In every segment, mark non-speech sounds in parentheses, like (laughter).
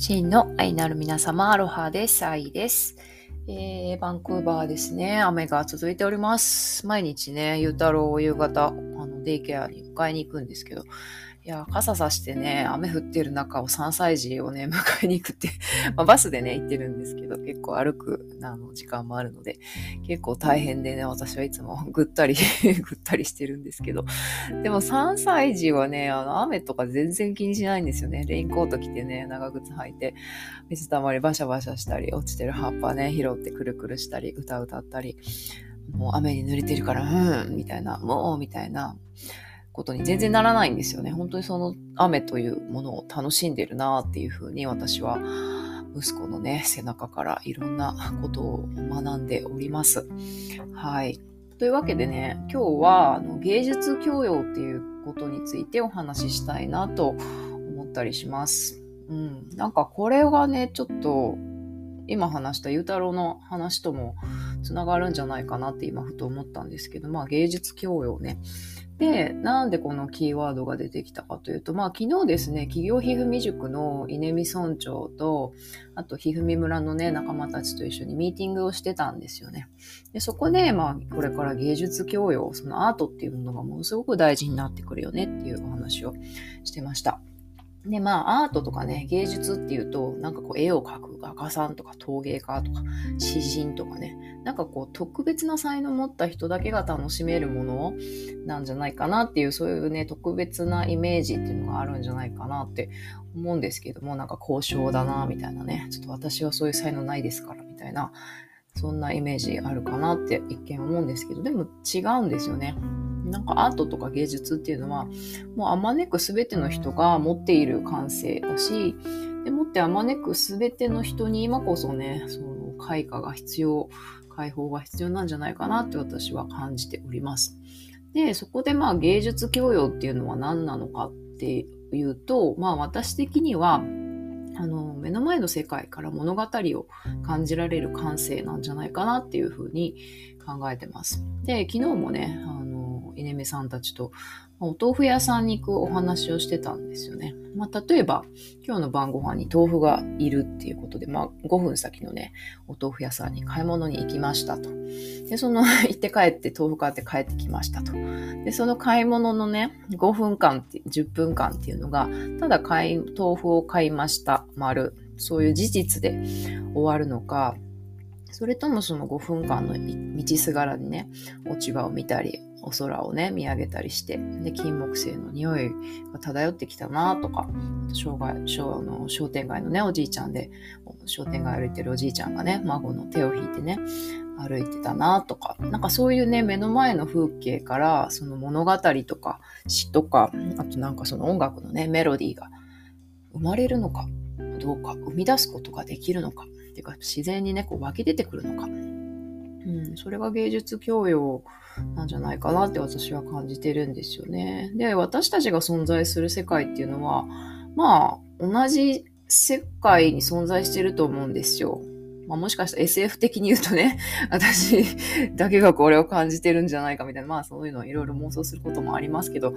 真の愛なる皆様、アロハです。愛です。えー、バンクーバーですね。雨が続いております。毎日ね、ゆうたろうを夕方、あの、デイケアに迎えに行くんですけど、いや、傘さしてね、雨降ってる中を3歳児をね、迎えに行くってまあ、バスでね、行ってるんですけど、結構歩くあの時間もあるので、結構大変でね、私はいつもぐったり (laughs) ぐったりしてるんですけど、でも3歳児はね、あの、雨とか全然気にしないんですよね。レインコート着てね、長靴履いて、水たまりバシャバシャしたり、落ちてる葉っぱね、拾ってくるくるしたり、歌歌ったり、もう雨に濡れてるから、うん、みたいな、もう、みたいな、ことに全然ならないんですよね。本当にその雨というものを楽しんでるなっていうふうに私は息子のね、背中からいろんなことを学んでおります。はい。というわけでね、今日はあの芸術教養っていうことについてお話ししたいなと思ったりします。うん。なんかこれがね、ちょっと今話したゆうたろうの話ともつながるんじゃないかなって今ふと思ったんですけど、まあ芸術教養ね。で、なんでこのキーワードが出てきたかというと、まあ昨日ですね、企業ひふみ塾の稲見村長と、あとひふみ村のね、仲間たちと一緒にミーティングをしてたんですよね。で、そこで、まあこれから芸術教養、そのアートっていうものがものすごく大事になってくるよねっていうお話をしてました。で、まあ、アートとかね、芸術っていうと、なんかこう、絵を描く画家さんとか陶芸家とか、詩人とかね、なんかこう、特別な才能を持った人だけが楽しめるものなんじゃないかなっていう、そういうね、特別なイメージっていうのがあるんじゃないかなって思うんですけども、なんか交渉だな、みたいなね、ちょっと私はそういう才能ないですから、みたいな、そんなイメージあるかなって一見思うんですけど、でも違うんですよね。なんかアートとか芸術っていうのは、もうあまねく全ての人が持っている感性だし、でもってあまねく全ての人に今こそね、その開花が必要、解放が必要なんじゃないかなって私は感じております。で、そこでまあ芸術教養っていうのは何なのかっていうと、まあ私的には、あの、目の前の世界から物語を感じられる感性なんじゃないかなっていうふうに考えてます。で、昨日もね、稲目さんたちとお豆腐屋さんに行くお話をしてたんですよね。まあ、例えば、今日の晩ご飯に豆腐がいるっていうことで、まあ、5分先のね、お豆腐屋さんに買い物に行きましたと。で、その、(laughs) 行って帰って豆腐買って帰ってきましたと。で、その買い物のね、5分間って、10分間っていうのが、ただ買い、豆腐を買いました、丸。そういう事実で終わるのか、それともその5分間の道すがらにね、落ち葉を見たり、お空をね、見上げたりして、で、金木犀の匂いが漂ってきたなとか、障害、商の商店街のね、おじいちゃんで、商店街歩いてるおじいちゃんがね、孫の手を引いてね、歩いてたなとか、なんかそういうね、目の前の風景から、その物語とか詩とか、あとなんかその音楽のね、メロディーが生まれるのかどうか、生み出すことができるのか、っていうか自然にね、こう湧き出てくるのか、うん、それが芸術教養なんじゃないかなって私は感じてるんですよね。で、私たちが存在する世界っていうのは、まあ、同じ世界に存在してると思うんですよ。まあ、もしかしたら SF 的に言うとね、(laughs) 私だけがこれを感じてるんじゃないかみたいな、まあそういうのをいろいろ妄想することもありますけど、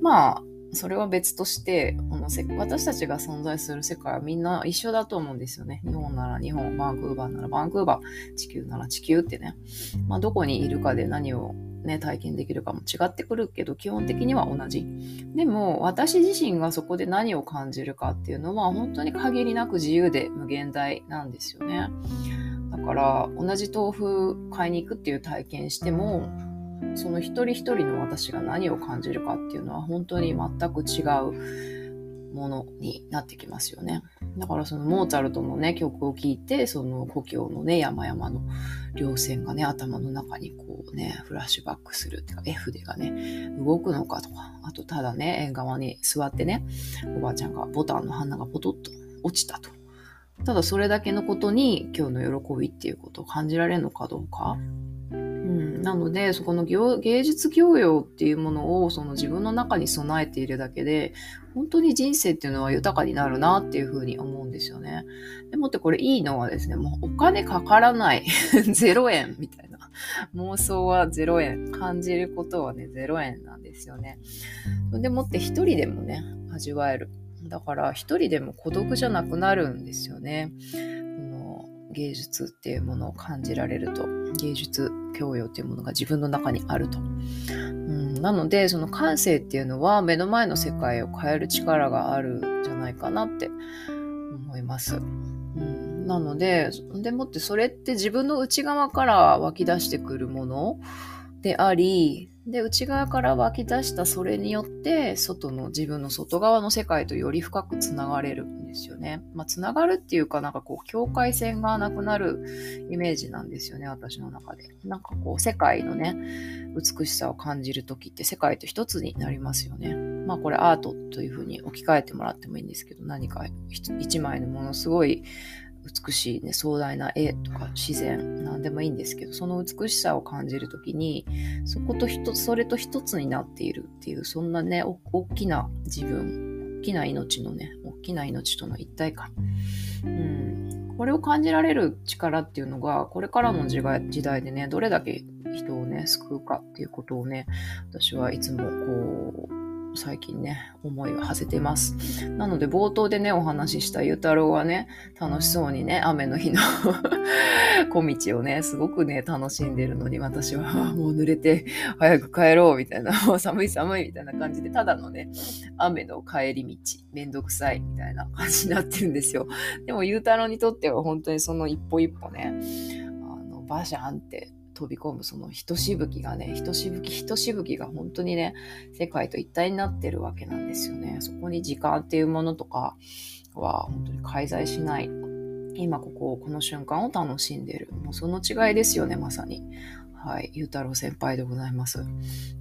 まあ、それは別として、この私たちが存在する世界はみんな一緒だと思うんですよね。日本なら日本、バンクーバーならバンクーバー、地球なら地球ってね。まあ、どこにいるかで何をね、体験できるかも違ってくるけど、基本的には同じ。でも、私自身がそこで何を感じるかっていうのは、本当に限りなく自由で無限大なんですよね。だから、同じ豆腐買いに行くっていう体験しても、その一人一人の私が何を感じるかっていうのは本当に全く違うものになってきますよね。だからそのモーツァルトのね曲を聴いてその故郷のね山々の稜線がね頭の中にこうねフラッシュバックするっていうか絵筆がね動くのかとかあとただね縁側に座ってねおばあちゃんがボタンの花がポトッと落ちたと。ただそれだけのことに今日の喜びっていうことを感じられるのかどうかなので、そこの芸術教養っていうものをその自分の中に備えているだけで、本当に人生っていうのは豊かになるなっていうふうに思うんですよね。でもってこれいいのはですね、もうお金かからない (laughs) 0円みたいな。妄想は0円。感じることはね、0円なんですよね。でもって一人でもね、味わえるだから一人でも孤独じゃなくなるんですよね。芸術っていうものを感じられると芸術教養っていうものが自分の中にあると。うん、なのでその感性っていうのは目の前の世界を変える力があるんじゃないかなって思います。うんなので、でもってそれって自分の内側から湧き出してくるものであり、で、内側から湧き出したそれによって、外の自分の外側の世界とより深くつながれるんですよね。まあ、つながるっていうか、なんかこう、境界線がなくなるイメージなんですよね、私の中で。なんかこう、世界のね、美しさを感じる時って世界と一つになりますよね。まあこれアートというふうに置き換えてもらってもいいんですけど、何か一枚のものすごい美しいね、壮大な絵とか自然、なんでもいいんですけど、その美しさを感じるときに、そこと一つ、それと一つになっているっていう、そんなね、大きな自分、大きな命のね、大きな命との一体感。うん。これを感じられる力っていうのが、これからの時代でね、どれだけ人をね、救うかっていうことをね、私はいつもこう、最近ね、思いを馳せてます。なので冒頭でね、お話ししたゆうたろうはね、楽しそうにね、雨の日の (laughs) 小道をね、すごくね、楽しんでるのに、私は (laughs) もう濡れて早く帰ろうみたいな、(laughs) 寒い寒いみたいな感じで、ただのね、雨の帰り道、めんどくさいみたいな感じになってるんですよ。でもゆうたろうにとっては本当にその一歩一歩ね、あの、バシャンって飛び込むそのひとしぶきがね、ひとしぶき、ひとしぶきが本当にね、世界と一体になってるわけなんですよね。そこに時間っていうものとかは本当に介在しない。今ここ、この瞬間を楽しんでる。もうその違いですよね、まさに。はい、ゆうたろう先輩でございます。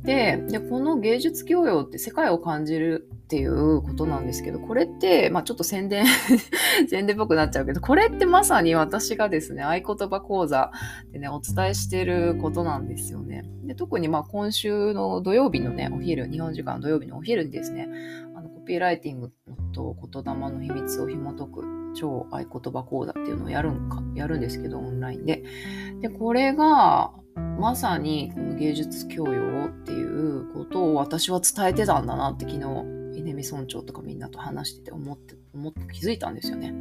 でで、この芸術教養って世界を感じるっていうことなんですけど、これって、まあちょっと宣伝 (laughs) 宣伝っぽくなっちゃうけど、これってまさに私がですね、合言葉講座でね、お伝えしてることなんですよね。で特にまあ今週の土曜日のね、お昼、日本時間土曜日のお昼にですね、あのコピーライティングと言霊の秘密を紐解く超合言葉講座っていうのをやるんか、やるんですけど、オンラインで。で、これが、まさにこの芸術教養っていうことを私は伝えてたんだなって昨日、稲見村長とかみんなと話してて思って、思って気づいたんですよね。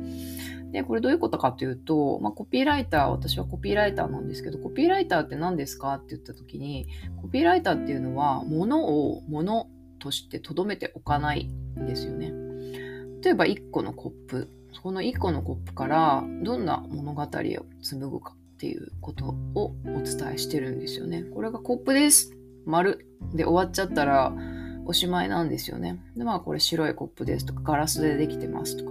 で、これどういうことかというと、まあ、コピーライター、私はコピーライターなんですけど、コピーライターって何ですかって言った時に、コピーライターっていうのは、ものをものとして留めておかないんですよね。例えば1個のコップ、この1個のコップからどんな物語を紡ぐかっていうことをお伝えしてるんですよね。これがコップです。丸で終わっちゃったらおしまいなんですよね。で、まあこれ白いコップですとかガラスでできてますとか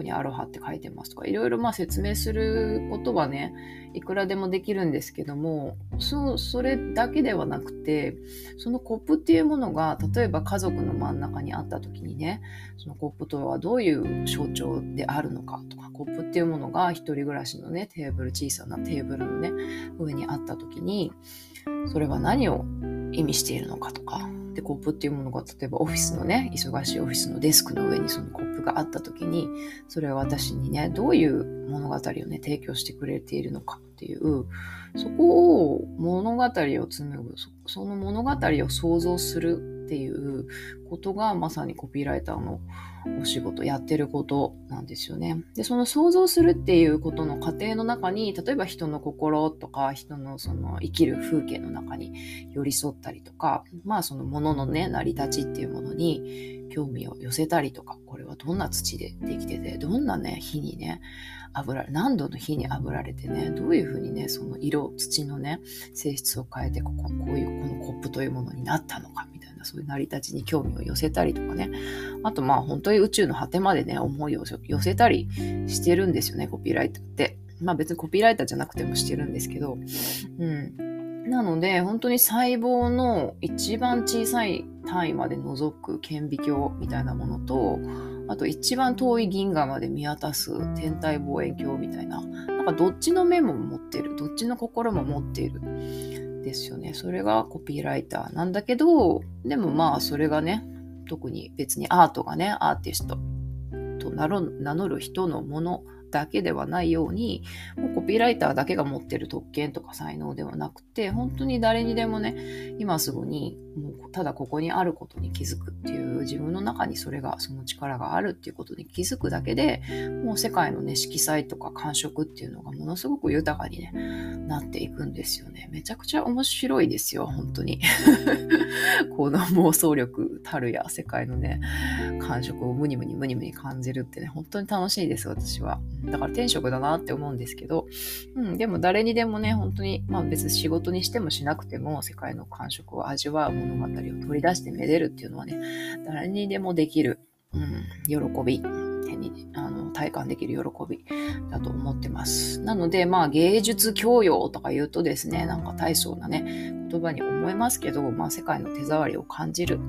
こにアロハって書いてますとか、いろいろまあ説明することはね、いくらでもできるんですけども、そう、それだけではなくて、そのコップっていうものが、例えば家族の真ん中にあった時にね、そのコップとはどういう象徴であるのかとか、コップっていうものが一人暮らしのね、テーブル、小さなテーブルのね、上にあった時に、それは何を意味しているのかとか、で、コップっていうものが、例えばオフィスのね、忙しいオフィスのデスクの上にそのコップがあった時に、それは私にね、どういう物語をね、提供してくれているのかっていう、そこを物語を紡ぐ、その物語を想像するっていうことがまさにコピーライターのお仕事やってることなんですよね。で、その想像するっていうことの過程の中に、例えば人の心とか人のその生きる風景の中に寄り添ったりとか、まあそのもののね、成り立ちっていうものに興味を寄せたりとか、これはどんな土でできてて、どんなね、火にね、油、何度の火に炙られてね、どういうふうにね、その色、土のね、性質を変えて、ここ、こういう、このコップというものになったのか、みたいな、そういう成り立ちに興味を寄せたりとかね。あと、まあ、本当に宇宙の果てまでね、思いを寄せたりしてるんですよね、コピーライターって。まあ別にコピーライターじゃなくてもしてるんですけど、うん。なので、本当に細胞の一番小さい単位まで覗く顕微鏡みたいなものと、あと一番遠い銀河まで見渡す天体望遠鏡みたいな、なんかどっちの目も持ってる、どっちの心も持っている。ですよね。それがコピーライターなんだけど、でもまあそれがね、特に別にアートがね、アーティストと名乗る人のものだけではないように、もうコピーライターだけが持ってる特権とか才能ではなくて、本当に誰にでもね、今すぐにもうただここにあることに気づくっていう自分の中にそれがその力があるっていうことに気づくだけでもう世界のね色彩とか感触っていうのがものすごく豊かに、ね、なっていくんですよね。めちゃくちゃ面白いですよ本当に。(laughs) この妄想力たるや世界のね感触をムニムニムニムニ感じるってね本当に楽しいです私は。だから天職だなって思うんですけど、うん、でも誰にでもね本当にまあ別に仕事にしてもしなくても世界の感触を味わうもの物語を取り出してめでるっていうのはね、誰にでもできる、うん、喜び、手にあの体感できる喜びだと思ってます。なので、まあ芸術教養とか言うとですね、なんか大層なね、言葉に思いますけど、まあ世界の手触りを感じる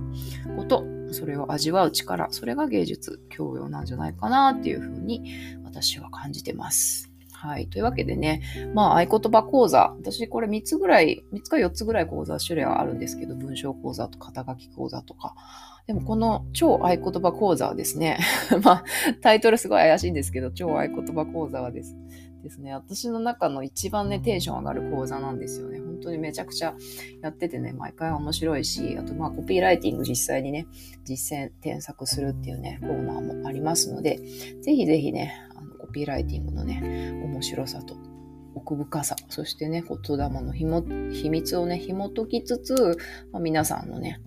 こと、それを味わう力、それが芸術教養なんじゃないかなっていうふうに私は感じてます。はい。というわけでね、まあ、合言葉講座。私、これ3つぐらい、3つか4つぐらい講座種類はあるんですけど、文章講座と肩書き講座とか。でも、この超合言葉講座はですね、(laughs) まあ、タイトルすごい怪しいんですけど、超合言葉講座はですですね、私の中の一番ね、テンション上がる講座なんですよね。本当にめちゃくちゃやっててね、毎回面白いし、あとまあコピーライティング実際にね、実践、添削するっていうね、コーナーもありますので、ぜひぜひね、ピーライティングのね、面白さと奥深さ、そしてね、言霊のひも秘密をね、紐解きつつ、まあ、皆さんのね、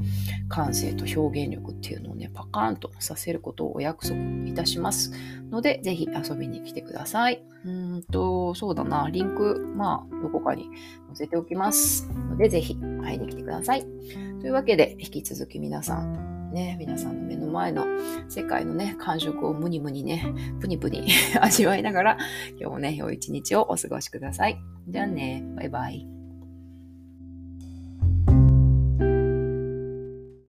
感性と表現力っていうのをね、パカーンとさせることをお約束いたしますので、ぜひ遊びに来てください。うんと、そうだな、リンク、まあ、どこかに載せておきますので、ぜひ会いに来てください。というわけで、引き続き皆さん、ね、皆さんの目の前の世界のね、感触をムニムニね、プニプニ (laughs) 味わいながら、今日もね、良い一日をお過ごしください。じゃあね、バイバイ。